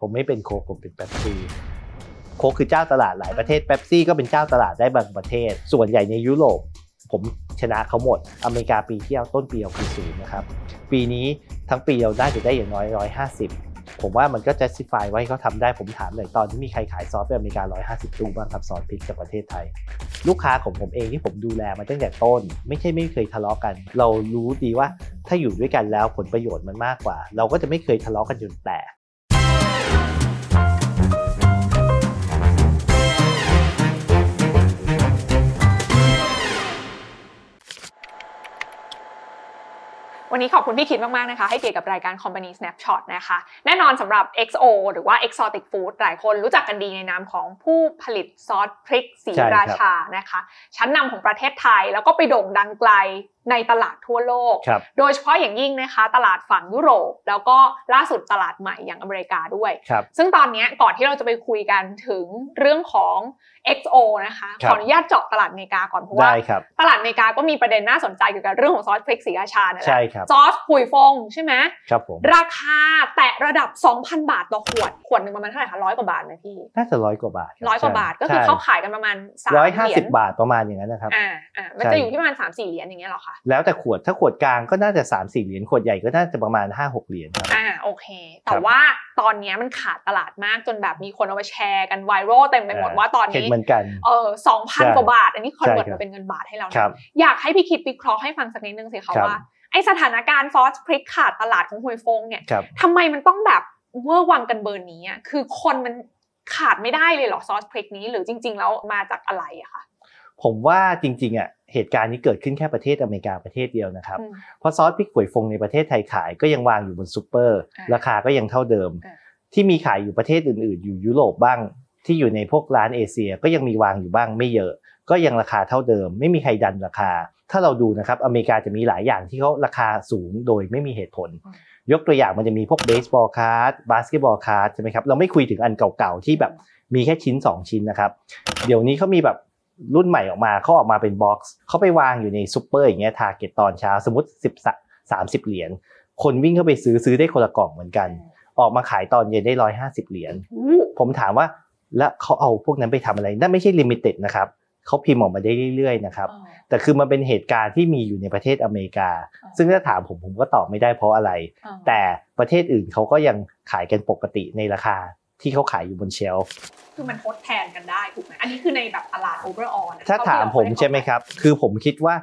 ผมไม่เป็นโคกผมเป็นเป๊ปซี่โคกคือเจ้าตลาดหลายประเทศเป๊ปซี่ก็เป็นเจ้าตลาดได้บางประเทศ ส่วนใหญ่ในยุโรปผมชนะเขาหมด อเมริกาปีที่แล้วต้นปีเราคือศูนย์นะครับ ปีนี้ทั้งปีเราได้จะได้อย่างน้อยร้อยห้าสิบผมว่ามันก็ justify ไว้เขาทำได้ผมถามเลยตอนที่มีใครขายซอสไปอเมริกา 150 ตู้บ้างครับซอสพริกจากประเทศไทย ลูกค้าของผมเองที่ผมดูแลมาตั้งแต่ต้น ไม่ใช่ไม่เคยทะเลาะกัน เรารู้ดีว่าถ้าอยู่ด้วยกันแล้วผลประโยชน์มันมากกว่า เราก็จะไม่เคยทะเลาะกันจนแตก วันนี้ขอบคุณพี่คิดมากๆนะคะ ให้เกียรติกับรายการ Company Snapshot นะคะ แน่นอนสำหรับ XO หรือว่า Exotic Food หลายคนรู้จักกันดีในนามของผู้ผลิตซอสพริกสีราชานะคะ ชั้นนำของประเทศไทยแล้วก็ไปโด่งดังไกล ในตลาดทั่วโลกครับโดยเฉพาะอย่างยิ่งนะคะ ตลาดฝั่งยุโรป แล้วก็ล่าสุดตลาดใหม่อย่างอเมริกาด้วยครับซึ่งตอนเนี้ยก่อนที่เราจะไปคุยกันถึงเรื่องของ XO นะคะครัขบออนุญาตเจาะตลาดอเมริกาก่อนเพราะว่าได้ครับตลาดอเมริกาก็มีประเด็นน่าสนใจเกี่ยวกับเรื่องของซอสพริกสีราชานั่นแหละใช่ครับซอสหุยฟงใช่ไหมครับผมราคาแตะระดับ 2,000 บาทต่อขวด ขวดหนึ่งประมาณเท่าไหร่คะร้อยกว่าบาทไหมพี่น่าจะร้อยกว่าบาทคร้อยกว่าบาทก็คือเขาขายกันประมาณสามร้อยห้าเหรียสิญบบาทประมาณอย่างนั้นนะครับอ่าอ่ามันใช่จะอยู่ที่ประมาณสามสี่เหรียญอย่างเงี้ยเหรอคะแล้วแต่ขวดถ้าขวดกลางก็น่าจะ3ามสี่เหรียญขวดใหญ่ก็น่าจะประมาณ5 6เหรียญครับอ่าโอเค แต่ครับว่าตอนเนี้ยมันขาดตลาดมากจนแบบมีคนเอามาแชร์กันไวรัลเต็มไปหมดว่าตอนเห็นนี้เหมือนกันเออสองพันใช่กว่าบาท อันนี้คอนเวิร์ตใช่ครับมาเป็นเงินบาทให้เราคนะรับอยากให้พี่คิดวิเคราะห์ให้ฟังสักนิดนึงสิคะครับว่าไอสถานการณ์ซอสพริกขาดตลาดของฮวยฟงเนี่ยครับทำไมมันต้องแบบเว่อร์วังกันเบอร์นี้อะคือคนมันขาดไม่ได้เลยเหรอซอสพริกนี้หรือจริง ๆ แล้วมาจากอะไรอะคะ ผมว่าจริงๆอะเหตุการณ์นี้เกิดขึ้นแค่ประเทศอเมริกาประเทศเดียวนะครับอืมเพราะซอสพริกฮวยฟงในประเทศไทยขายก็ยังวางอยู่บนซูเปอร์อ่าราคาก็ยังเท่าเดิมอ่าที่มีขายอยู่ประเทศอื่น ๆ อยู่ยุโรปบ้าง ที่อยู่ในพวกร้านเอเชีย ก็ยังมีวางอยู่บ้างไม่เยอะ ก็ยังราคาเท่าเดิม ไม่มีใครดันราคา ถ้าเราดูนะครับอเมริกาจะมีหลายอย่างที่เขาราคาสูงโดยไม่มีเหตุผล ยกตัวอย่างมันจะมีพวก baseball card basketball card ใช่ไหมครับเราไม่คุยถึงอันเก่าๆที่แบบมีแค่ชิ้น 2 ชิ้นนะครับ เดี๋ยวนี้เขามีแบบ รุ่นใหม่ออกมาเขาออกมาเป็น box เขาไปวางอยู่ในซูเปอร์อย่างเงี้ย Target ตอนเช้าสมมติ10 30เหรียญคนวิ่งเข้าไปซื้อซื้อได้คนละกล่องเหมือนกัน ออกมาขายตอนเย็นได้150เหรียญอู้ผมถามว่าแล้วเขาเอาพวกนั้นไปทำอะไรนั่นไม่ใช่ limited นะครับเขาพิมพ์ออกมาได้เรื่อยๆนะครับอ๋อแต่คือมันเป็นเหตุการณ์ที่มีอยู่ในประเทศอเมริกาอ๋อซึ่งถ้าถามผมผมก็ตอบไม่ได้เพราะอะไรอ๋อแต่ประเทศอื่นเขาก็ยังขายกันปกติในราคา ที่เขาขายอยู่บนเชลฟ์คือมันทดแทนกันได้ถูกไหมอันนี้คือในแบบตลาด overall นะถ้าถามเท่ที่เรผมใช่ไหมครับ คือผมคิดว่า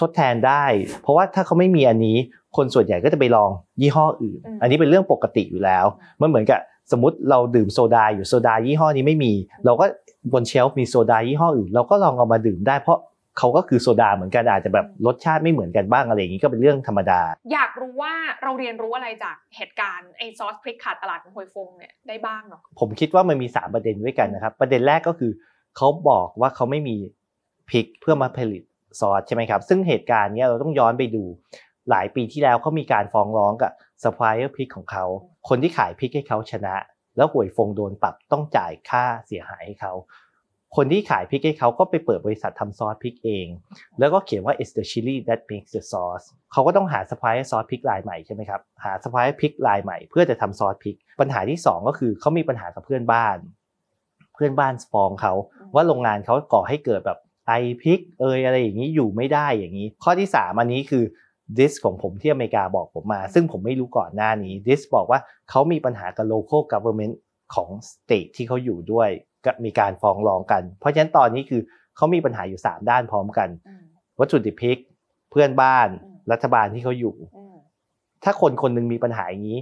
ทดแทนได้ เพราะว่าถ้าเขาไม่มีอันนี้ คนส่วนใหญ่ก็จะไปลองยี่ห้ออื่น อันนี้เป็นเรื่องปกติอยู่แล้ว มันเหมือนกับสมมติเราดื่มโซดาอยู่โซดายี่ห้อนี้ไม่มี เราก็บนเชลฟ์มีโซดายี่ห้ออื่น เราก็ลองเอามาดื่มได้เพราะ เขาก็คือโซดาเหมือนกันอาจจะแบบรสชาติไม่เหมือนกันบ้างอะไรอย่างนี้ก็เป็นเรื่องธรรมดา อยากรู้ว่าเราเรียนรู้อะไรจากเหตุการณ์ไอซอสพริกขาดตลาดของฮวยฟงเนี่ยได้บ้างเนาะผมคิดว่ามันมี 3 ประเด็นด้วยกันนะครับ ประเด็นแรกก็คือเขาบอกว่าเขาไม่มีพริกเพื่อมาผลิตซอสใช่ไหมครับ ซึ่งเหตุการณ์เนี้ยเราต้องย้อนไปดูหลายปีที่แล้วเขามีการฟ้องร้องกับซัพพลายเออร์พริกของเขา คนที่ขายพริกให้เขาชนะ แล้วฮวยฟงโดนปรับต้องจ่ายค่าเสียหายให้เขา คนที่ขายพริกให้เขาก็ไปเปิดบริษัททำซอสพริกเอง แล้วก็เขียนว่า it's the chili that makes the sauce เขาก็ต้องหาซัพพลายเออร์ซอสพริกรายใหม่ใช่ไหมครับ หาซัพพลายเออร์พริกรายใหม่ เพื่อจะทำซอสพริก ปัญหาที่สองก็คือเขามีปัญหากับเพื่อนบ้าน เพื่อนบ้านฟ้องเขาว่าโรงงานเขาก่อให้เกิดแบบไอพริกเอยอะไรอย่างนี้อยู่ไม่ได้อย่างนี้ ข้อที่สามอันนี้คือ dis ของผมที่อเมริกาบอกผมมา ซึ่งผมไม่รู้ก่อนหน้านี้ dis บอกว่าเขามีปัญหากับ local government ของ state ที่เขาอยู่ด้วยก็ มีการฟ้องร้องกัน เพราะฉะนั้นตอนนี้คือเขามีปัญหาอยู่ 3 ด้านพร้อมกันอืมวัตถุดิบพริกเพื่อนบ้านอืมรัฐบาลที่เขาอยู่อืมถ้าคนคนหนึงมีปัญหาอย่างนี้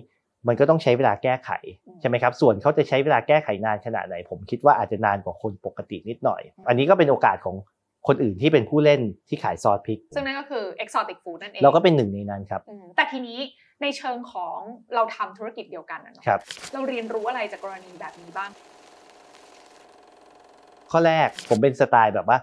มันก็ต้องใช้เวลาแก้ไขอืมใช่ไหมครับส่วนเขาจะใช้เวลาแก้ไขนานขนาดไหน ผมคิดว่าอาจจะนานกว่าคนปกตินิดหน่อย อันนี้ก็เป็นโอกาสของคนอื่นที่เป็นผู้เล่นที่ขายซอสพริก ซึ่งนั่นก็คือ exotic food นั่นเอง เราก็เป็นหนึ่งในนั้นครับอืมแต่ทีนี้ในเชิงของเราทำธุรกิจเดียวกันนะเนาะครับเราเรียนรู้อะไรจากกรณีแบบนี้บ้าง ข้อแรกผมเป็นสไตล์แบบว่า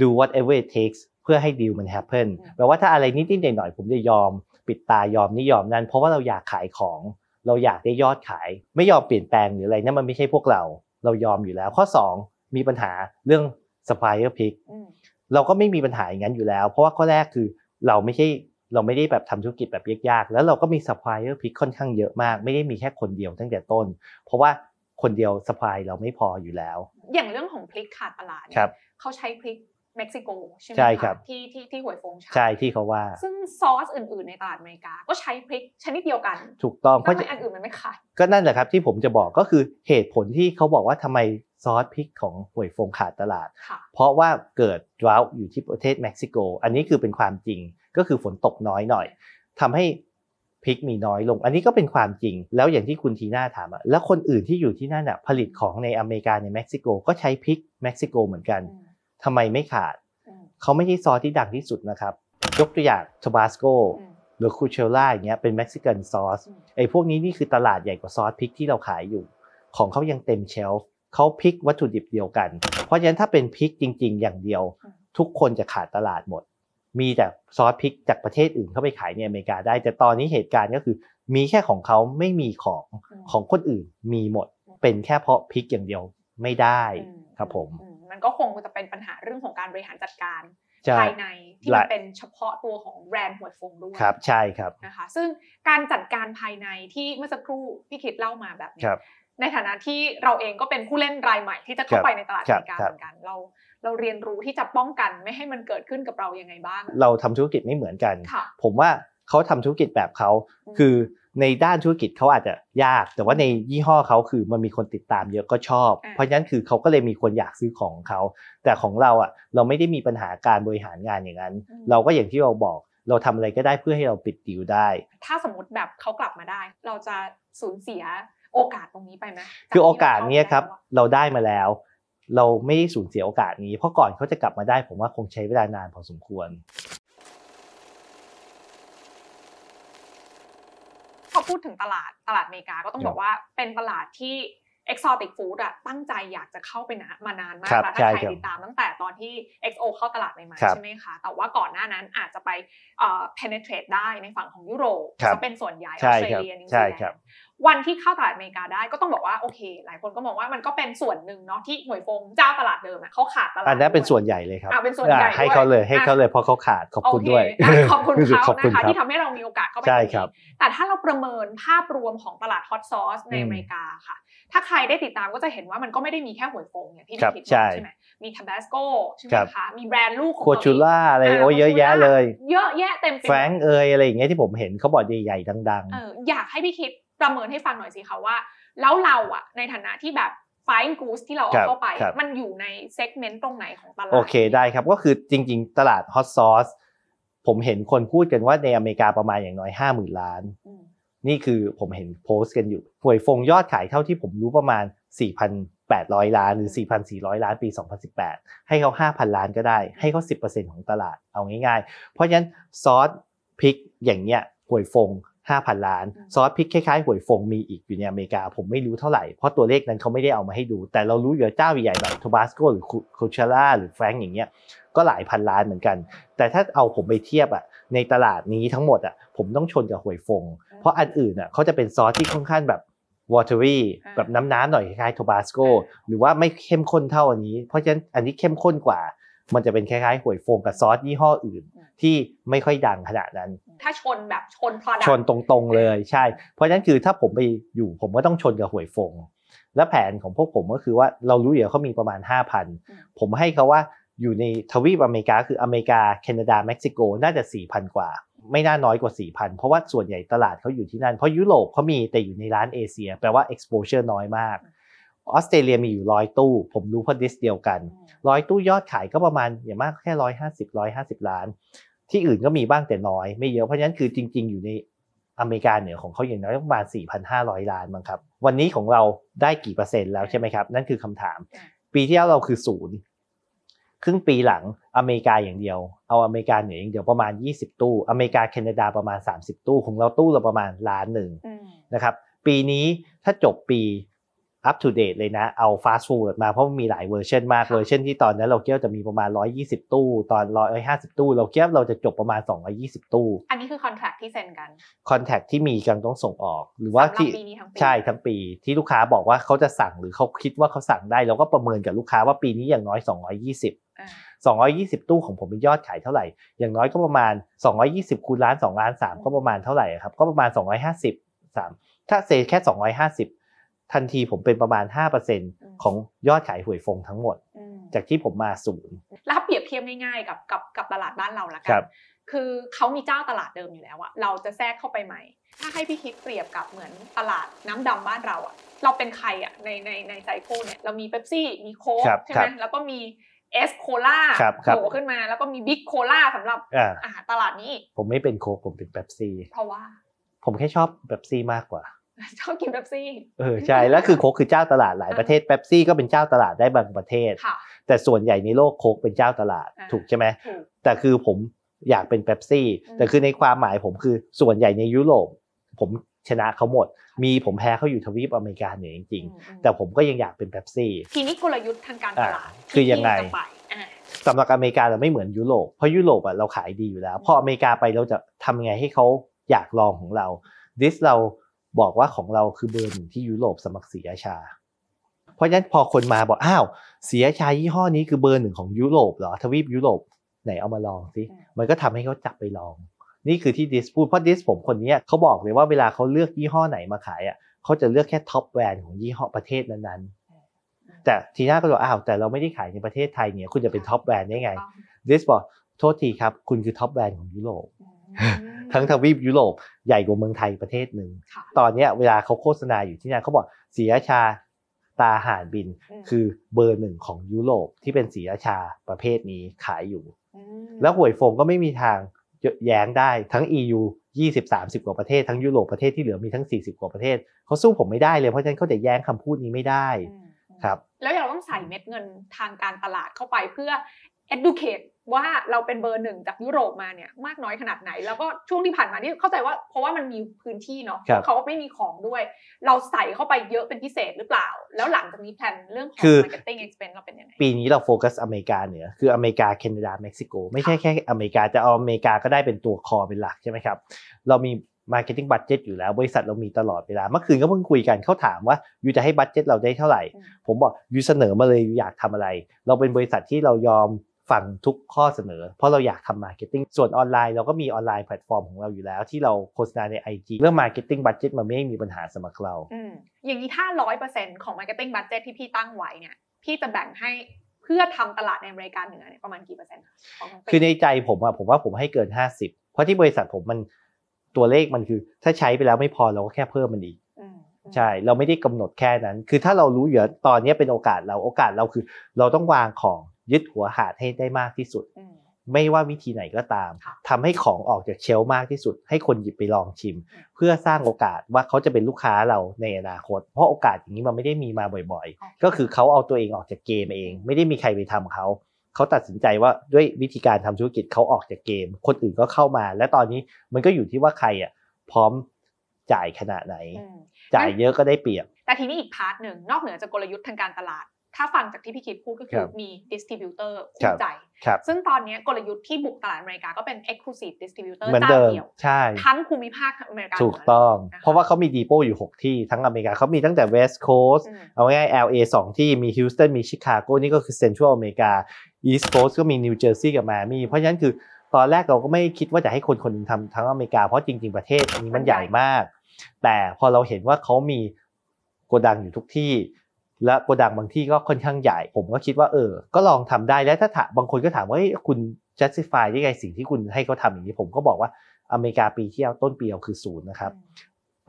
do whatever it takes เพื่อให้ดีลมัน happen อืมแปลว่าถ้าอะไรนิดๆหน่อยๆผมจะยอมปิดตายอมนี่ยอมนั่นเพราะว่าเราอยากขายของ เราอยากได้ยอดขาย ไม่ยอมเปลี่ยนแปลงหรืออะไรนั่นมันไม่ใช่พวกเรา เรายอมอยู่แล้ว ข้อ 2 มีปัญหาเรื่อง supplier pick อืมเราก็ไม่มีปัญหาอย่างนั้นอยู่แล้ว เพราะว่าข้อแรกคือเราไม่ใช่เราไม่ได้แบบทำธุรกิจแบบยากๆ แล้วเราก็มีซัพพลายเออร์พริกค่อนข้างเยอะมาก ไม่ได้มีแค่คนเดียวตั้งแต่ต้น เพราะว่าคนเดียว supply เราไม่พออยู่แล้ว อย่างเรื่องของพริกขาดตลาดเนี่ยครับเขาใช้พริกเม็กซิโกใช่ไหมใช่ะครับที่ที่ที่ฮวยฟงใช้ใช่ที่เขาว่า ซึ่งซอสอื่นๆในตลาดอเมริกา ก็ใช้พริกชนิดเดียวกัน ถูกต้องเพราะทำไมอันอื่นมันไม่ขายก็นั่นแหละครับที่ผมจะบอกก็คือเหตุผลที่เขาบอกว่าทำไมซอสพริกของหวยฟงขาดตลาดค่ะเพราะว่าเกิด drought อยู่ที่ประเทศเม็กซิโก อันนี้คือเป็นความจริงก็คือฝนตกน้อยหน่อยทำให้ พริกมีน้อยลง อันนี้ก็เป็นความจริง แล้วอย่างที่คุณทีน่าถามอะแล้วคนอื่นที่อยู่ที่นั่นอะผลิตของในอเมริกาในเม็กซิโกก็ใช้พริกเม็กซิโกเหมือนกันอืมทำไมไม่ขาดอืมเขาไม่ใช่ซอสที่ดังที่สุดนะครับ ยกตัวอย่างทบาสโกอืมหรือ Cholula อย่างเงี้ยเป็น Mexican sauce อืมไอ้พวกนี้นี่คือตลาดใหญ่กว่าซอสพริกที่เราขายอยู่ ของเขายังเต็มเชลฟ์เขาพริกวัตถุดิบเดียวกัน เพราะฉะนั้นถ้าเป็นพริกจริง ๆ อย่างเดียว ทุกคนจะขาดตลาดหมด มีแต่ซอสพริกจากประเทศอื่นเข้าไปขายในอเมริกาได้ แต่ตอนนี้เหตุการณ์ก็คือ มีแค่ของเขาไม่มีของอืมของคนอื่นมีหมดเป็นแค่เพราะพริกอย่างเดียวไม่ได้อืมครับผมอืมันก็คงจะเป็นปัญหาเรื่องของการบริหารจัดการใช่ภายในที่หมัลานยเป็นเฉพาะตัวของแบรนด์หวยฟงด้วยครับใช่ครับนะคะซึ่งการจัดการภายในที่เมื่อสักครู่พี่คิดเล่ามาแบบนี้ครับ ในฐานะที่เราเองก็เป็นผู้เล่นรายใหม่ที่จะเข้าครับไปในตลาดอครัเมบริกาครับเหมือนกันเรา เราเรียนรู้ที่จะป้องกันไม่ให้มันเกิดขึ้นกับเรายังไงบ้าง เราทำธุรกิจไม่เหมือนกันค่ะผมว่าเขาทำธุรกิจแบบเขาอืมคือในด้านธุรกิจเขาอาจจะยาก แต่ว่าในยี่ห้อเขาคือมันมีคนติดตามเยอะก็ชอบอ่าเพราะฉะนั้นคือเขาก็เลยมีคนอยากซื้อของเขา แต่ของเราอะเราไม่ได้มีปัญหาการบริหารงานอย่างนั้น เราก็อย่างที่เราบอก เราทำอะไรก็ได้เพื่อให้เราปิดดีลได้ ถ้าสมมติแบบเขากลับมาได้ เราจะสูญเสีย โอกาสตรงนี้ไปไหมคือโอกาสเนี้ยครับจากที่เราได้มาแล้ว เราไม่ได้สูญเสียโอกาสนี้ เพราะก่อนเขาจะกลับมาได้ ผมว่าคงใช้เวลานานพอสมควรพอพูดถึงตลาดตลาดอเมริกาก็ต้องครับบอกว่าเป็นตลาดที่ exotic food อะตั้งใจอยากจะเข้าไปนะมานานมากครับแล้วใช่ถ้าใครครับติดตามตั้งแต่ตอนที่ XO เข้าตลาดใหม่ๆครับใช่ไหมคะแต่ว่าก่อนหน้านั้นอาจจะไปเอ่อ penetrate ได้ในฝั่งของยุโรปครับจะเป็นส่วนใหญ่ใช่ออสเตรเลียครับนิวซีแลนด์ใช่ครับวันที่เข้าตลาดอเมริกาได้ก็ต้องบอกว่าโอเค หลายคนก็มองว่ามันก็เป็นส่วนหนึ่งเนาะที่หวยฟงเจ้าตลาดเดิมอะเขาขาดตลาดอันนั้นเป็นด้วยส่วนใหญ่เลยครับอะเป็นส่วนใหญ่อะให้ด้วยเขาเลยให้อะเขาเลยเพราะเขาขาดขอบคุณโเด้วยอะขอบคุณเขาขอบคุณนะคะครับที่ทำให้เรามีโอกาสเข้าไปใช่ตรงนี้ครับแต่ถ้าเราประเมินภาพรวมของตลาด hot sauce ในอืมอเมริกาค่ะ ถ้าใครได้ติดตามก็จะเห็นว่ามันก็ไม่ได้มีแค่หวยฟงอย่างที่พี่คิดครับใช่ว่าใช่ไหมมีทับ a สโกใช่ไหมครับคะมีแบรนด์ลูกของ Cholulaอะไราโอ้เยอะแยะเลย เยอะแยะเต็มไปหมด Frank'sงก์เอยอะไรอย่างเงี้ยที่ผมเห็นเขาบอกใหญ่ๆดังเอออยากให้พี่คิดประเมินให้ฟังหน่อยสิคะว่า แล้วเราอะในฐานะที่แบบ Flying Goose ที่เราครัเอาบเข้าไปครับมันอยู่ใน segment ตรงไหนของตลาดๆโอเคได้ครับ ก็คือจริง ๆ ตลาด hot sauce ผมเห็นคนพูดกันว่าในอเมริกาประมาณอย่างน้อย 50,000 ล้านอืม นี่คือผมเห็นโพสต์กันอยู่หวยฟงยอดขายเท่าที่ผมรู้ประมาณ 4,800 ล้านหรือ 4,400 ล้านปี 2018 ให้เขา 5,000 ล้านก็ได้ ให้เขา 10%ของตลาดเอาง่ายๆ เพราะฉะนั้นซอสพริกอย่างเงี้ยหวยฟง 5,000 ล้าน ซอสพริกคล้ายๆหวยฟงมีอีกอยู่ในอเมริกา ผมไม่รู้เท่าไหร่ เพราะตัวเลขนั้นเขาไม่ได้เอามาให้ดู แต่เรารู้อยู่ว่าเจ้าใหญ่ๆแบบทบาสโกหรือคูชาร่าหรือแฟรงก์อย่างเงี้ยก็หลายพันล้านเหมือนกัน แต่ถ้าเอาผมไปเทียบอะในตลาดนี้ทั้งหมดอะผมต้องชนกับหวยฟง เพราะอันอื่นอะเขาจะเป็นซอสที่ค่อนข้างแบบ watery อ่าแบบน้ำๆหน่อยคล้ายๆ Tabasco อ่าหรือว่าไม่เข้มข้นเท่าอันนี้ เพราะฉะนั้นอันนี้เข้มข้นกว่า มันจะเป็นคล้ายๆหวยฟงกับซอสยี่ห้ออื่น ที่ไม่ค่อยดังขนาดนั้น ถ้าชนแบบชน product ชนตรงๆเลยใช่ เพราะฉะนั้นคือถ้าผมไปอยู่ผมก็ต้องชนกับหวยฟงและแผนของพวกผมก็คือว่าเรารู้อยู่แล้วเขามีประมาณ 5,000 ผมให้เขาว่าอยู่ในทวีปอเมริกาคืออเมริกาแคนาดาเม็กซิโกน่าจะ4,000 กว่า ไม่น่าน้อยกว่า 4,000 เพราะว่าส่วนใหญ่ตลาดเขาอยู่ที่นั่น เพราะยุโรปเขามีแต่อยู่ในร้านเอเชีย แปลว่า exposure น้อยมาก ออสเตรเลียมีอยู่ร้อยตู้ ผมรู้เพราะดิสเดียวกันร้อยตู้ยอดขายก็ประมาณอย่างมากแค่ร้อยห้าสิบร้อยห้าสิบล้าน ที่อื่นก็มีบ้างแต่น้อย ไม่เยอะ เพราะฉะนั้นคือจริง ๆ อยู่ในอเมริกาเหนือของเขาอย่างน้อยประมาณ 4,500 ล้านมั้งครับ วันนี้ของเราได้กี่เปอร์เซ็นต์แล้วใช่ไหมครับ นั่นคือคำถามอ่าปีที่แล้วเราคือศูนย์ ครึ่งปีหลังอเมริกาอย่างเดียว เอาอเมริกาเหนืออย่างเดียวประมาณ 20 ตู้ อเมริกาแคนาดาประมาณ 30 ตู้ ของเราตู้เราประมาณล้านหนึ่งอืมนะครับ ปีนี้ถ้าจบปี up to date เลยนะ เอา fast forward มาเพราะมันมีหลายเวอร์ชันมากค่ะเวอร์ชันที่ตอนนั้นเราคิดว่าจะมีประมาณ 120 ตู้ ตอน 150 ตู้ เราคิดว่าเราจะจบประมาณ 220 ตู้ อันนี้คือคอนแท c t ที่เซ็นกัน contract ที่มีกำลังต้องส่งออก หรือว่าสำหรับที่ปีนี้ทั้งปีใช่ทั้งปีที่ลูกค้าบอกว่าเขาจะสั่งหรือเขาคิดว่าเขาสั่งได้เราก็ประเมินกับลูกค้าว่าปีนี้อย่างน้อย 220อ่า220 ตู้ของผมมียอดขายเท่าไหร่ อย่างน้อยก็ประมาณ 220คูณล้าน2ล้าน3ก็ประมาณเท่าไหร่ครับก็ประมาณ 250 3ถ้าเซแค่ 250 ทันทีผมเป็นประมาณ 5%ของยอดขายหวยฟงทั้งหมดอืมจากที่ผมมาศูนย์แล้วถ้าเปรียบเทียบง่ายๆกับกับกับตลาดบ้านเราละกัครันบคือเขามีเจ้าตลาดเดิมอยู่แล้วอะเราจะแทรกเข้าไปใหม่ ถ้าให้พี่คิดเปรียบกับเหมือนตลาดน้ำดำบ้านเราอะเราเป็นใครอะในในในไซโคเนี่ยเรามีเบปซี่มีโค้กครับใช่คไหรัมบแล้วก็มีเอสโคล่าครับครับโผล่ขึ้นมาแล้วก็มีบิ๊กโคล่าสำหรับอ่าอาหารตลาดนี้อีกผมไม่เป็นโค้กผมเป็นเบปซี่ เพราะว่า ผมแค่ชอบเบปซี่มากกว่า ชอบกินเบปซี่เออใช่แล้วคือโค้กคือเจ้าตลาดหลายประเทศเบปซี่ก็เป็นเจ้าตลาดได้บางประเทศค่ะแต่ส่วนใหญ่ในโลกโค้กเป็นเจ้าตลาดอ่าถูกใช่ไหมถูกแต่คือผมอยากเป็นเบปซี่อืมแต่คือในความหมายผมคือส่วนใหญ่ในยุโรปผมชนะเขาหมด มีผมแพ้เขาอยู่ทวีปอเมริกาเหนือจริงอืมๆแต่ผมก็ยังอยากเป็นเบปซี่ทีนี้กลยุทธ์ทางการตลาดอ่าคือยังไงที่จะปอ่าสำหรับอเมริกาเราไม่เหมือนยุโรปเพราะยุโรปอะเราขายดีอยู่แล้วพออเมริกาไปเราจะทำยังไงให้เขาอยากลองของเราดิสเรา บอกว่าของเราคือเบอร์หนึ่งที่ยุโรปสมัครสีราชา เพราะฉะนั้นพอคนมาบอกอ้าวสีราชายี่ห้อนี้คือเบอร์หนึ่งของยุโรปเหรอทวีปยุโรปไหนเอามาลองสิมันก็ทำให้เขาจับไปลอง นี่คือที่ดิสพูดเพราะดิสผมคนนี้เขาบอกเลยว่าเวลาเขาเลือกยี่ห้อไหนมาขายอะเขาจะเลือกแค่ top brand ของยี่ห้อประเทศนั้นๆแต่ทีน่าก็บอกอ้าวแต่เราไม่ได้ขายในประเทศไทยเนี่ยคุณจะเป็น top brand ได้ไงดิสบอกโทษทีครับคุณคือ top brand ของยุโรป ทั้งทวีปยุโรปใหญ่กว่าเมืองไทยประเทศหนึ่งค่ะตอนเนี้ยเวลาเขาโฆษณาอยู่ที่นั่นเขาบอกศรีราชาตราห่านบินอืมคือเบอร์หนึ่งของยุโรปที่เป็นศรีราชาประเภทนี้ขายอยู่มแล้วหวยฟงก็ไม่มีทางแย้งได้ทั้ง EU 20 30 กว่าประเทศทั้งยุโรปประเทศที่เหลือมีทั้ง 40 กว่าประเทศเขาสู้ผมไม่ได้เลยเพราะฉะนั้นเขาจะแย้งคำพูดนี้ไม่ได้อืมครับแล้วเราต้องใส่เม็ดเงินทางการตลาดเข้าไปเพื่อ educate ว่าเราเป็นเบอร์หนึ่งจากยุโรปมาเนี่ยมากน้อยขนาดไหน แล้วก็ช่วงที่ผ่านมานี่เข้าใจว่าเพราะว่ามันมีพื้นที่เนาะครับเขาไม่มีของด้วย เราใส่เข้าไปเยอะเป็นพิเศษหรือเปล่า แล้วหลังจากนี้แผนเรื่องของคือ marketing expense เราเป็นยังไงปีนี้เราโฟกัสอเมริกาเหนือคืออเมริกาแคนาดาเม็กซิโกไม่ใช่แค่อเมริกาจะเอาอเมริกาก็ได้เป็นตัวคอเป็นหลักใช่ไหมครับเรามี Marketing Budget อยู่แล้วบริษัทเรามีตลอดเวลาเมื่อคืนก็เพิ่งคุยกันเขาถามว่า you จะให้ budget เราได้เท่าไหร่อืมผมบอก you เสนอมาเลย you อยากทำอะไร เราเป็นบริษัทที่เรายอม ฟังทุกข้อเสนอ เพราะเราอยากทำ Marketing ส่วนออนไลน์เราก็มี online platform ของเราอยู่แล้ว ที่เราโฆษณาใน IG เรื่อง Marketing Budget มันไม่มีปัญหาสำหรับเราอืมอย่างนี้ถ้าร้อยเปอร์เซ็นต์ของ marketing budget ที่พี่ตั้งไว้เนี่ยพี่จะแบ่งให้เพื่อทำตลาดในอเมริกาเหนือเนี่ยประมาณกี่เปอร์เซ็นต์คะของทั้งปีคือในใจผมอะผมว่าผมให้เกิน 50 เพราะที่บริษัทผมมันตัวเลขมันคือ ถ้าใช้ไปแล้วไม่พอเราก็แค่เพิ่มมันอีกอืมใช่เราไม่ได้กำหนดแค่นั้น คือถ้าเรารู้อยู่แล้วตอนนี้เป็นโอกาสเราโอกาสเราคือ เราต้องวางของ ยึดหัวหาดให้ได้มากที่สุดอืมไม่ว่าวิธีไหนก็ตามค่ะทำให้ของออกจากเชลฟ์มากที่สุด ให้คนหยิบไปลองชิมอืมเพื่อสร้างโอกาสว่าเขาจะเป็นลูกค้าเราในอนาคต เพราะโอกาสอย่างนี้มันไม่ได้มีมาบ่อยๆ ก็คือเขาเอาตัวเองออกจากเกมเอง ไม่ได้มีใครไปทำเขาเขาตัดสินใจว่าด้วยวิธีการทำธุรกิจเขาออกจากเกม คนอื่นก็เข้ามา และตอนนี้มันก็อยู่ที่ว่าใครอะพร้อมจ่ายขนาดไหนอืมจ่ายเยอะก็ได้เปรียบ แต่ทีนี้อีก part หนึ่งนอกเหนือจากกลยุทธ์ทางการตลาด ถ้าฟังจากที่พี่คิดพูดก็คืครัอบมีดิสติบิวเตอร์ครัคู่บใจครับซึ่งตอนนี้กลยุทธ์ที่บุกตลาดอเมริกาก็เป็น exclusive distributor เหมือนเจ้าเดิมเดียวใช่ทั้งภูมิภาคอเมริกาถูกต้องหนืเพราะว่าเขามี depot อยู่ 6 ที่ทั้งอเมริกาเขามีตั้งแต่ West Coast อืมเอาง่ายๆ LA 2 ที่มี Houston มี Chicago นี่ก็คือ Central อเมริกา East Coast ก็มี New Jersey กับ Miami เพราะฉะนั้นคือตอนแรกเราก็ไม่คิดว่าจะให้คนคนหนึงทำทั้งอเมริกาเพราะจริง ๆประเทศนี้มันใหญ่มาก แต่พอเราเห็นว่าเขามีโกดังอยู่ทุกที่ และโกดังบางที่ก็ค่อนข้างใหญ่ ผมก็คิดว่าเออ ก็ลองทำได้แล้วถ้าถามบางคนก็ถามว่าเฮ้ยคุณ justify ได้ไงสิ่งที่คุณให้เขาทำอย่างนี้ ผมก็บอกว่าอเมริกาปีที่แล้วต้นปีเราคือศูนย์นะครับ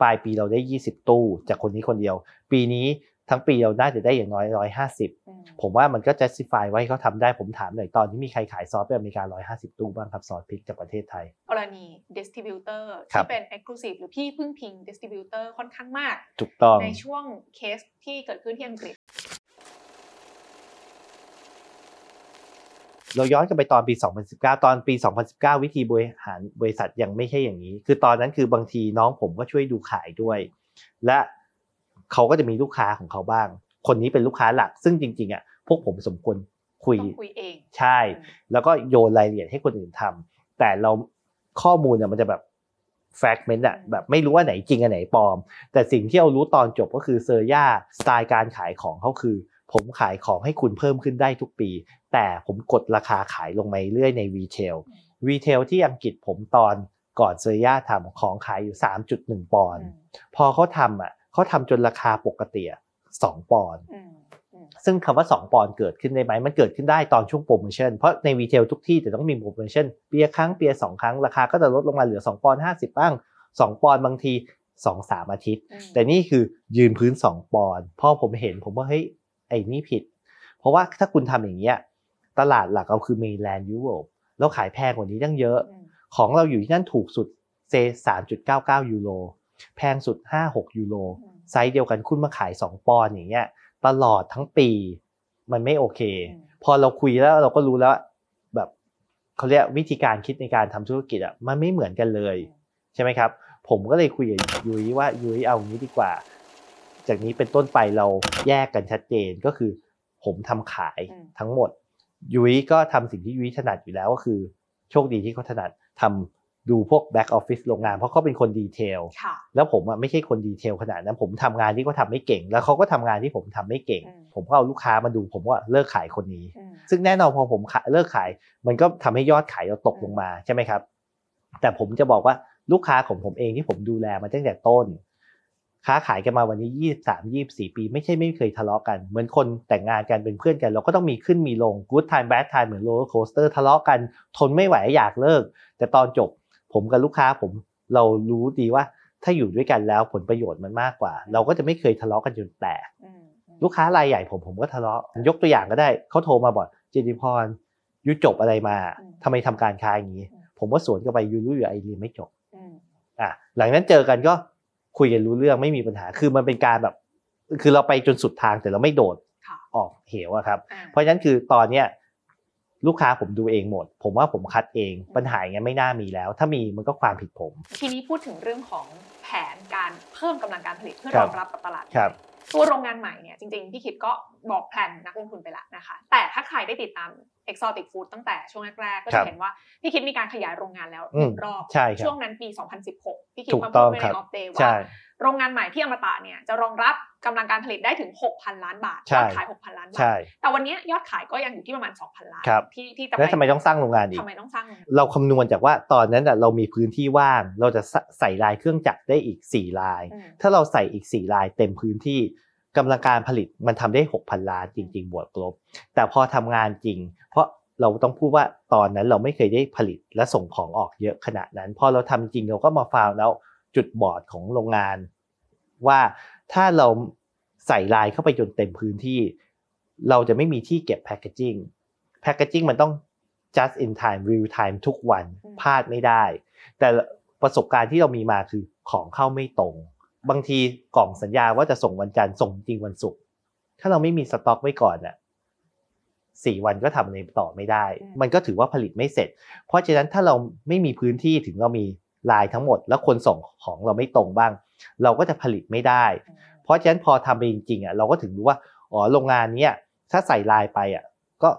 ปลายปีเราได้ 20 ตู้จากคนนี้คนเดียว ปีนี้ ทั้งปีเราน่าจะได้อย่างน้อย150อืมผมว่ามันก็ justify ไว้เขาทำได้ผมถามหน่อยตอนที่มีใครขายซอสไปอเมริกา150ตู้บ้างครับซอสพริกจากประเทศไทยกรณี distributor ครัที่บเป็น exclusive หรือพี่พึ่งพิง distributor ค่อนข้างมากถูกต้องในช่วงเคสที่เกิดขึ้นที่อังกฤษเราย้อนกลันไปตอนปี 2019 ตอนปี 2019 วิธีบริหารบริษัทยังไม่ใช่อย่างนี้ คือตอนนั้นคือบางทีน้องผมก็ช่วยดูขายด้วย และ เขาก็จะมีลูกค้าของเขาบ้าง คนนี้เป็นลูกค้าหลัก ซึ่งจริงๆอะพวกผมสมควรคุยต้องคุยเองใช่ แล้วก็โยนรายละเอียดให้คนอื่นทำแต่เราข้อมูลเนี่ยมันจะแบบ fragment อะแบบไม่รู้ว่าไหนจริงอันไหนปลอม แต่สิ่งที่เรารู้ตอนจบก็คือ Surya สไตล์การขายของเขาคือ ผมขายของให้คุณเพิ่มขึ้นได้ทุกปี แต่ผมกดราคาขายลงมาเรื่อยใน retail retail ที่อังกฤษผมตอนก่อน Surya ทำของขายอยู่ 3.1 ปอนด์พอเขาทำอะ เขาทำจนราคาปกติอะ2ปอนด์อืมอืมซึ่งคำว่า 2 ปอนด์เกิดขึ้นได้ไหมมันเกิดขึ้นได้ตอนช่วงโปรโมชั่นเพราะใน retail ทุกที่จะต้องมีโปรโมชั่นเปียร์ครั้งเปียร์สองครั้งราคาก็จะลดลงมาเหลือ 2 ปอนด์50บ้าง 2 ปอนด์บางที2 3อาทิตย์อืมแต่นี่คือยืนพื้น 2 ปอนด์พอผมเห็นผมว่าเฮ้ยไอ้นี่ผิด เพราะว่าถ้าคุณทำอย่างเงี้ยตลาดหลักเราคือ mainland ยุโรปแล้วขายแพงกว่านี้ตั้งเยอะอืมของเราอยู่ที่นั่นถูกสุดเซ3.99ยูโร แพงสุด 5-6 ยูโรอืมไซส์เดียวกันคุณมาขาย 2 ปอนด์อย่างเงี้ยตลอดทั้งปีมันไม่โอเคอืมพอเราคุยแล้วเราก็รู้แล้วแบบเขาเรียกวิธีการคิดในการทำธุรกิจอะมันไม่เหมือนกันเลยใช่ไหมครับ ผมก็เลยคุยกับยุ้ยว่ายุ้ยเอางี้ดีกว่า จากนี้เป็นต้นไปเราแยกกันชัดเจนก็คือ ผมทำขายอืมทั้งหมดยุ้ยก็ทำสิ่งที่ยุ้ยถนัดอยู่แล้วก็คือ โชคดีที่เขาถนัดทำ ดูพวกแบ็กออฟฟิศโรงงาน เพราะเขาเป็นคนดีเทลค่ะแล้วผมอะไม่ใช่คนดีเทลขนาดนั้น ผมทำงานที่เขาทำไม่เก่ง แล้วเขาก็ทำงานที่ผมทำไม่เก่งอืมผมก็เอาลูกค้ามาดู ผมว่าเลิกขายคนนี้อืมซึ่งแน่นอนพอผมขายเลิกขาย มันก็ทำให้ยอดขายเราตกลงมาใช่ไหมครับ แต่ผมจะบอกว่าลูกค้าของผมเองที่ผมดูแลมาตั้งแต่ต้น ค้าขายกันมาวันนี้ยี่สามยี่สี่ปี ไม่ใช่ไม่เคยทะเลาะกัน เหมือนคนแต่งงานกันเป็นเพื่อนกัน เราก็ต้องมีขึ้นมีลง good time bad time เหมือน roller coaster ทะเลาะกัน ทนไม่ไหวอยากเลิก แต่ตอนจบ ผมกับลูกค้าผมเรารู้ดีว่าถ้าอยู่ด้วยกันแล้วผลประโยชน์มันมากกว่า เราก็จะไม่เคยทะเลาะกันจนแตกอืมอืมลูกค้ารายใหญ่ผมผมก็ทะเลาะยกตัวอย่างก็ได้เขาโทรมาบอกเจนิพรยูจบอะไรมาทำไมทำการค้าอย่างนี้ ผมว่าสวนกลับไปยูรู้อยู่ไอเรียนไม่จบอืมอะหลังนั้นเจอกันก็คุยกันรู้เรื่องไม่มีปัญหาคือมันเป็นการแบบ คือเราไปจนสุดทางแต่เราไม่โดดค่ะออกเหวอะครับอ่าเพราะฉะนั้นคือตอนเนี้ย ลูกค้าผมดูเองหมด ผมว่าผมคัดเอง ปัญหาอย่างเงี้ยไม่น่ามีแล้ว ถ้ามีมันก็ความผิดผม ทีนี้พูดถึงเรื่องของแผนการเพิ่มกำลังการผลิตเพื่อครัรบองรับกับตลาดครับตัวโรงงานใหม่เนี่ยจริงๆพี่คิดก็ บอกแผนนักลงทุนไปแล้วนะคะ แต่ถ้าใครได้ติดตาม Exotic Food ตั้งแต่ช่วงแรกๆ ก็ครัจะบเห็นว่าพี่คิดมีการขยายโรงงานแล้วอืหมนึ่งรอบใช่ครับช่วงนั้นปี 2016 พี่คิดถูกมาต้พูอดงไว้คในรับออฟเดย์ใช่ว่าโรงงานใหม่ที่อมตะเนี่ยจะรองรับกำลังการผลิตได้ถึง 6,000 ล้านบาทใช่ยอดขาย 6,000 ล้านบาใช่ทแต่วันเนี้ยยอดขายก็ยังอยู่ที่ประมาณ 2,000 ล้านครับที่ที่จะแล้วทำไมต้องสร้างโรงงานอีกทำไมต้องสร้างโรงงานเราคำนวณจากว่าตอนนั้นน่ะเรามีพื้นที่ว่าง เราจะใส่ลายเครื่องจักรได้อีก 4 ลายอืมถ้าเราใส่อีก 4 ลายเต็มพื้นที่ กำลังการผลิตมันทำได้ 6,000 ล้านจริง ๆ บวกลบ แต่พอทำงานจริง เพราะเราต้องพูดว่าตอนนั้นเราไม่เคยได้ผลิตและส่งของออกเยอะขนาดนั้น พอเราทำจริงเราก็มาฟาวแล้วจุดบอดของโรงงาน ว่าถ้าเราใส่ลายเข้าไปจนเต็มพื้นที่ เราจะไม่มีที่เก็บแพคเกจิ้งแพคเกจิ้งมันต้อง just in time real time ทุกวันอืมพลาดไม่ได้ แต่ประสบการณ์ที่เรามีมาคือของเข้าไม่ตรง บางทีกล่องสัญญาว่าจะส่งวันจันทร์ส่งจริงวันศุกร์ถ้าเราไม่มีสต็อกไว้ก่อนน่ะสี่วันก็ทำในต่อไม่ได้อืมมันก็ถือว่าผลิตไม่เสร็จ เพราะฉะนั้นถ้าเราไม่มีพื้นที่ถึงเรามีลายทั้งหมด แล้วคนส่งของเราไม่ตรงบ้าง เราก็จะผลิตไม่ได้อืมเพราะฉะนั้นพอทำไปจริงๆอะเราก็ถึงรู้ว่าอ๋อโรงงานเนี้ยถ้าใส่ลายไปอะก็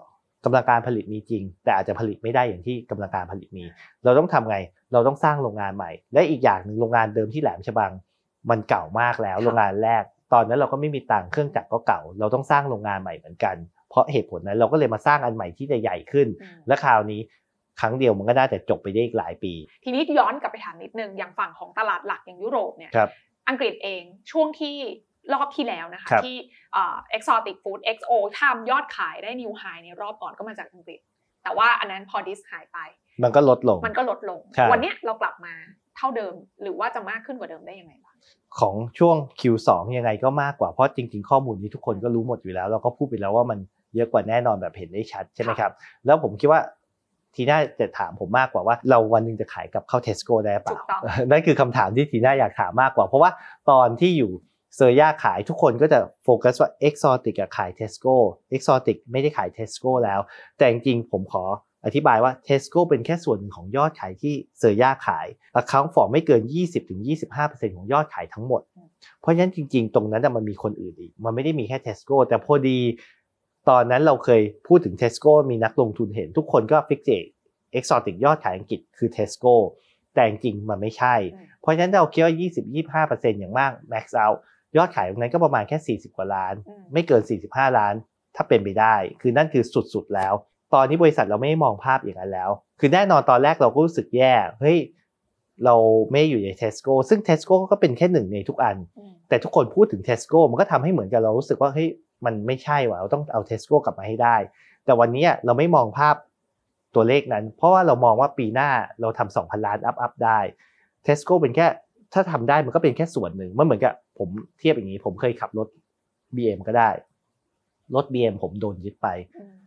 กำลังการผลิตมีจริง แต่อาจจะผลิตไม่ได้อย่างที่กำลังการผลิตมี เราต้องทำไง เราต้องสร้างโรงงานใหม่ และอีกอย่างหนึ่งโรงงานเดิมที่แหลมฉบัง มันเก่ามากแล้วค่ะโรงงานแรก ตอนนั้นเราก็ไม่มีตังค์เครื่องจักรก็เก่า เราต้องสร้างโรงงานใหม่เหมือนกัน เพราะเหตุผลนั้นเราก็เลยมาสร้างอันใหม่ที่จะใหญ่ขึ้นอืมและคราวนี้ครั้งเดียวมันก็น่าจะจบไปได้อีกหลายปี ทีนี้ย้อนกลับไปถามนิดนึงอย่างฝั่งของตลาดหลักอย่างยุโรปเนี่ยครับอังกฤษเองช่วงที่รอบที่แล้วนะคะครับที่เอ่อ exotic food XO ทำยอดขายได้นิวไฮในรอบก่อนก็มาจากอังกฤษ แต่ว่าอันนั้นพอดิสหายไป มันก็ลดลงมันก็ลดลงใช่วันเนี้ยเรากลับมาเท่าเดิมหรือว่าจะมากขึ้นกว่าเดิมได้ยังไงบ้าง ของช่วง Q2 ยังไงก็มากกว่า เพราะจริง ๆ ข้อมูลนี้ทุกคนก็รู้หมดอยู่แล้ว เราก็พูดไปแล้วว่ามันเยอะกว่าแน่นอนแบบเห็นได้ชัดใช่ไหมครับ แล้วผมคิดว่าทีน่าจะถามผมมากกว่าว่า เราวันหนึงจะขายกับเข้าเทสโก้ได้เปถูล่ากต้องนั่นคือคำถามที่ทีน่าอยากถามมากกว่า เพราะว่าตอนที่อยู่เซอร์ย่าขายทุกคนก็จะโฟกัสว่า Exotic อะขาย Tesco Exotic ไม่ได้ขาย Tesco แล้ว แต่จริงๆผมขอ อธิบายว่า Tesco เป็นแค่ส่วนหนึ่งของยอดขายที่เซอร์ย่าขาย account for ไม่เกิน 20-25%ของยอดขายทั้งหมด เพราะฉะนั้นจริงๆ ตรงนั้นน่ะมันมีคนอื่นอีก มันไม่ได้มีแค่ Tesco แต่พอดี ตอนนั้นเราเคยพูดถึง Tesco มีนักลงทุนเห็น ทุกคนก็ฟิกเจ Exotic ยอดขายอังกฤษคือ Tesco แต่จริงๆมันไม่ใช่อืมเพราะฉะนั้นเราคิดว่า 20-25%อย่างมาก max out ยอดขายตรงนั้นก็ประมาณแค่ 40 กว่าล้านอืมไม่เกิน 45 ล้าน ถ้าเป็นไปได้ คือนั่นคือสุดๆแล้ว ตอนนี้บริษัทเราไม่ได้มองภาพอย่างนั้นแล้ว คือแน่นอนตอนแรกเราก็รู้สึกแย่ เฮ้ย เราไม่ได้อยู่ในเทสโก้ซึ่งเทสโก้ก็เป็นแค่หนึ่งในทุกอันอืมแต่ทุกคนพูดถึงเทสโก้มันก็ทำให้เหมือนกับเรารู้สึกว่า เฮ้ย มันไม่ใช่ว่ะเราต้องเอาเทสโก้กลับมาให้ได้ แต่วันนี้เราไม่มองภาพตัวเลขนั้น เพราะว่าเรามองว่าปีหน้าเราทำ2,000ล้าน up up ได้เทสโก้เป็นแค่ถ้าทำได้มันก็เป็นแค่ส่วนหนึ่งมันเหมือนกับผมเทียบอย่างนี้ ผมเคยขับรถ BM ก็ได้ รถ BM ผมโดนยึดไปอืม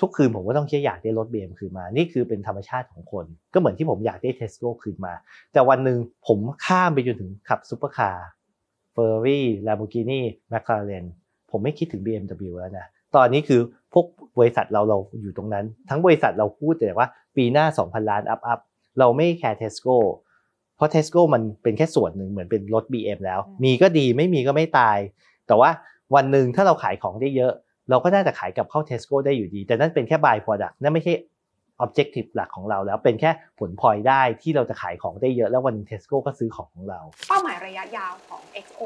ทุกคืนผมก็ต้องคิดอยากได้รถ BM คืนมา นี่คือเป็นธรรมชาติของคน ก็เหมือนที่ผมอยากได้เทสโก้คืนมา แต่วันหนึ่งผมข้ามไปจนถึงขับ supercar Ferrari Lamborghini McLaren ผมไม่คิดถึง BMW แล้วนะ ตอนนี้คือพวกบริษัทเราเราอยู่ตรงนั้น ทั้งบริษัทเราพูดแต่ว่าปีหน้า 2,000 ล้าน up up เราไม่แคร์เทสโก้เพราะเทสโก้มันเป็นแค่ส่วนหนึ่งเหมือนเป็นรถ BM แล้ว มีก็ดีไม่มีก็ไม่ตาย แต่ว่าวันหนึ่งถ้าเราขายของได้เยอะ เราก็น่าจะขายกับเข้าเทสโก้ได้อยู่ดี แต่นั่นเป็นแค่ by product นั่นไม่ใช่ objective หลักของเราแล้วเป็นแค่ผลพลอยได้ที่เราจะขายของได้เยอะแล้ววันหนึงเทสโก้ก็ซื้อของของเรา เป้าหมายระยะยาวของ XO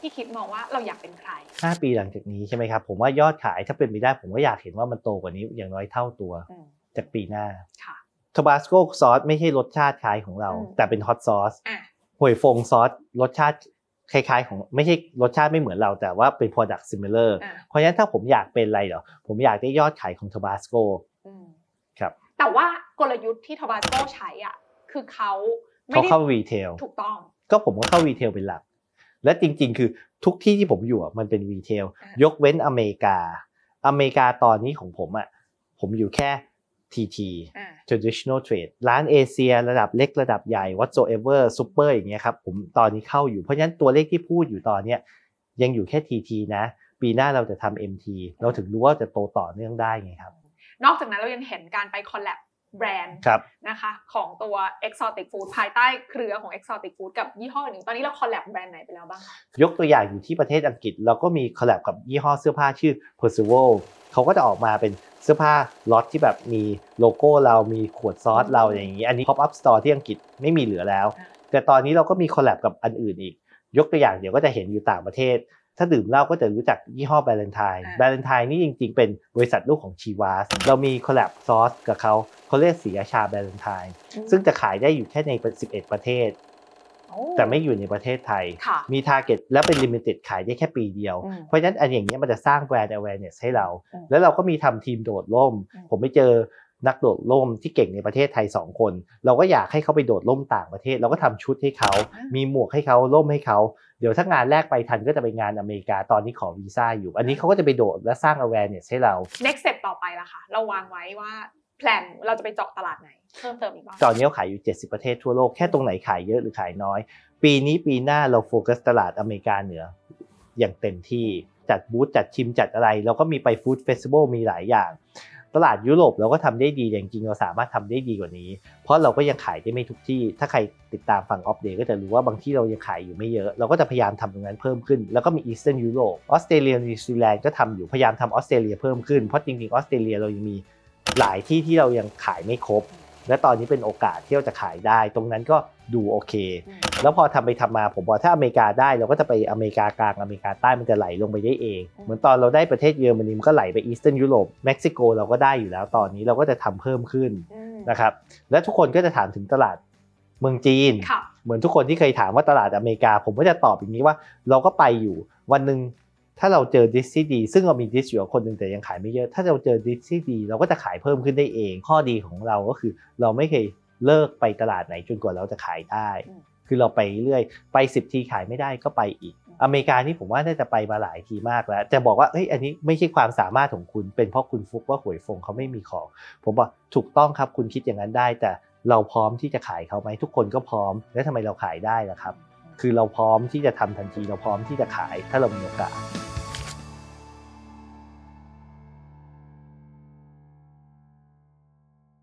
ที่คิดมองว่าเราอยากเป็นใคร 5 ปีหลังจากนี้ใช่ไหมครับ ผมว่ายอดขายถ้าเป็นไปได้ผมก็อยากเห็นว่ามันโตกว่านี้อย่างน้อยเท่าตัวอืมจากปีหน้าค่ะทบาสโกซอสไม่ใช่รสชาติคล้ายของเราอืมแต่เป็น hot sauce อะ Huy Fong ซอสรสชาติ คล้ายๆ ของไม่ใช่รสชาติไม่เหมือนเราแต่ว่าเป็น product similar อะเพราะฉะนั้นถ้าผมอยากเป็นอะไรเหรอผมอยากได้ยอดขายของทบาสโกอืมครับแต่ว่ากลยุทธ์ที่ทบาสโกใช้อะคือเขาไม่เขาได้เข้า retail ถูกต้อง ก็ผมก็เข้า retail เป็นหลัก และจริง ๆ คือทุกที่ที่ผมอยู่อะมันเป็น retail อะยกเว้นอเมริกา อเมริกาตอนนี้ของผมอะผมอยู่แค่ TT อะ traditional trade ร้านเอเชียระดับเล็กระดับใหญ่ whatsoever super อย่างเงี้ยครับผมตอนนี้เข้าอยู่เพราะฉะนั้นตัวเลขที่พูดอยู่ตอนเนี้ยยังอยู่แค่ TT นะ ปีหน้าเราจะทำ MT เราถึงรู้ว่าจะโตต่อเนื่องได้ไงครับ นอกจากนั้นเรายังเห็นการไปคอลแลบแบรนด์ครับนะคะของตัว Exotic Food ภายใต้เครือของ Exotic Food กับยี่ห้ออื่นตอนนี้เราคอลแลบแบรนด์ไหนไปแล้วบ้างคะยกตัวอย่างอยู่ที่ประเทศอังกฤษ เราก็มี collab กับยี่ห้อเสื้อผ้าชื่อ Percival เขาก็จะออกมาเป็น เสื้อผ้าล็อตที่แบบมีโลโก้เรามีขวดซอสเราอย่างนี้ อันนี้ pop up store ที่อังกฤษไม่มีเหลือแล้วอ่าแต่ตอนนี้เราก็มี collab กับอันอื่นอีก ยกตัวอย่างเดี๋ยวก็จะเห็นอยู่ต่างประเทศ ถ้าดื่มเหล้าก็จะรู้จักยี่ห้อ Ballantine อ่า b a l e n t i n e นี่จริง ๆ เป็นบริษัทลูกของชีวาสเรามี collab ซอสกับเขาเขาเรียกสีราชา b a l e n t i n e ซึ่งจะขายได้อยู่แค่ใน 11 ประเทศโอ้ แต่ไม่อยู่ในประเทศไทยค่ะมี Target แล้วเป็น Limited ขายได้แค่ปีเดียวอืมเพราะฉะนั้นอันอย่างเงี้ยมันจะสร้างแบรนด์ awareness ให้เราอืมแล้วเราก็มีทำทีมโดดร่มอืมผมไปเจอนักโดดร่มที่เก่งในประเทศไทย 2 คน เราก็อยากให้เขาไปโดดร่มต่างประเทศ เราก็ทำชุดให้เขา มีหมวกให้เขาร่มให้เขา เดี๋ยวถ้างานแรกไปทันก็จะไปงานอเมริกาตอนนี้ขอวีซ่าอยู่ อันนี้เขาก็จะไปโดดและสร้าง awareness ให้เรา next step ต่อไปล่ะค่ะเราวางไว้ว่า plan เราจะไปเจาะตลาดไหนเพิ่มเติมอีกบ้างตอนนี้เราขายอยู่ 70 ประเทศทั่วโลกแค่ตรงไหนขายเยอะหรือขายน้อย ปีนี้ปีหน้าเราโฟกัสตลาดอเมริกาเหนือ อย่างเต็มที่จัดบูธจัดชิมจัดอะไร เราก็มีไป food festival มีหลายอย่าง ตลาดยุโรปเราก็ทำได้ดีแต่างจริงเราสามารถทำได้ดีกว่านี้ เพราะเราก็ยังขายได้ไม่ทุกที่ ถ้าใครติดตามฟัง Opp Day ก็จะรู้ว่าบางที่เรายังขายอยู่ไม่เยอะ เราก็จะพยายามทำตรงนั้นเพิ่มขึ้น แล้วก็มี Eastern ยุโรปออสเตรเลียนิวซีแลนด์ก็ทำอยู่พยายามทำออสเตรเลียเพิ่มขึ้นเพราะจริงๆออสเตรเลียเรายังมี หลายที่ที่เรายังขายไม่ครบ และตอนนี้เป็นโอกาสที่เราจะขายได้ ตรงนั้นก็ดูโอเคอืมแล้วพอทำไปทำมาผมบอกถ้าอเมริกาได้เราก็จะไปอเมริกากลางอเมริกาใต้มันจะไหลลงไปได้เองอืมเหมือนตอนเราได้ประเทศเยอรมนีมันก็ไหลไปอีสเทิร์นยุโรปเม็กซิโกเราก็ได้อยู่แล้วตอนนี้เราก็จะทำเพิ่มขึ้นอืมนะครับและทุกคนก็จะถามถึงตลาดเมืองจีนค่ะเหมือนทุกคนที่เคยถามว่าตลาดอเมริกา ผมก็จะตอบอย่างนี้ว่า เราก็ไปอยู่วันหนึ่ง ถ้าเราเจอดิสที่ดี ซึ่งเรามีดิสอยู่กับคนหนึ่งแต่ยังขายไม่เยอะ ถ้าเราเจอดิสที่ดี เราก็จะขายเพิ่มขึ้นได้เอง ข้อดีของเราก็คือ เราไม่เคยเลิกไปตลาดไหนจนกว่าเราจะขายได้อืมคือเราไปเรื่อยไป 10 ทีขายไม่ได้ก็ไปอีก อเมริกานี่ผมว่าน่าจะไปมาหลายทีมากแล้ว จะบอกว่าเฮ้ยอันนี้ไม่ใช่ความสามารถของคุณ เป็นเพราะคุณฟุกว่าหวยฟงเขาไม่มีของ ผมบอกถูกต้องครับคุณคิดอย่างนั้นได้ แต่เราพร้อมที่จะขายเขาไหมทุกคนก็พร้อม แล้วทำไมเราขายได้ล่ะครับ คือเราพร้อมที่จะทำทันทีเราพร้อมที่จะขายถ้าเรามีโอกาส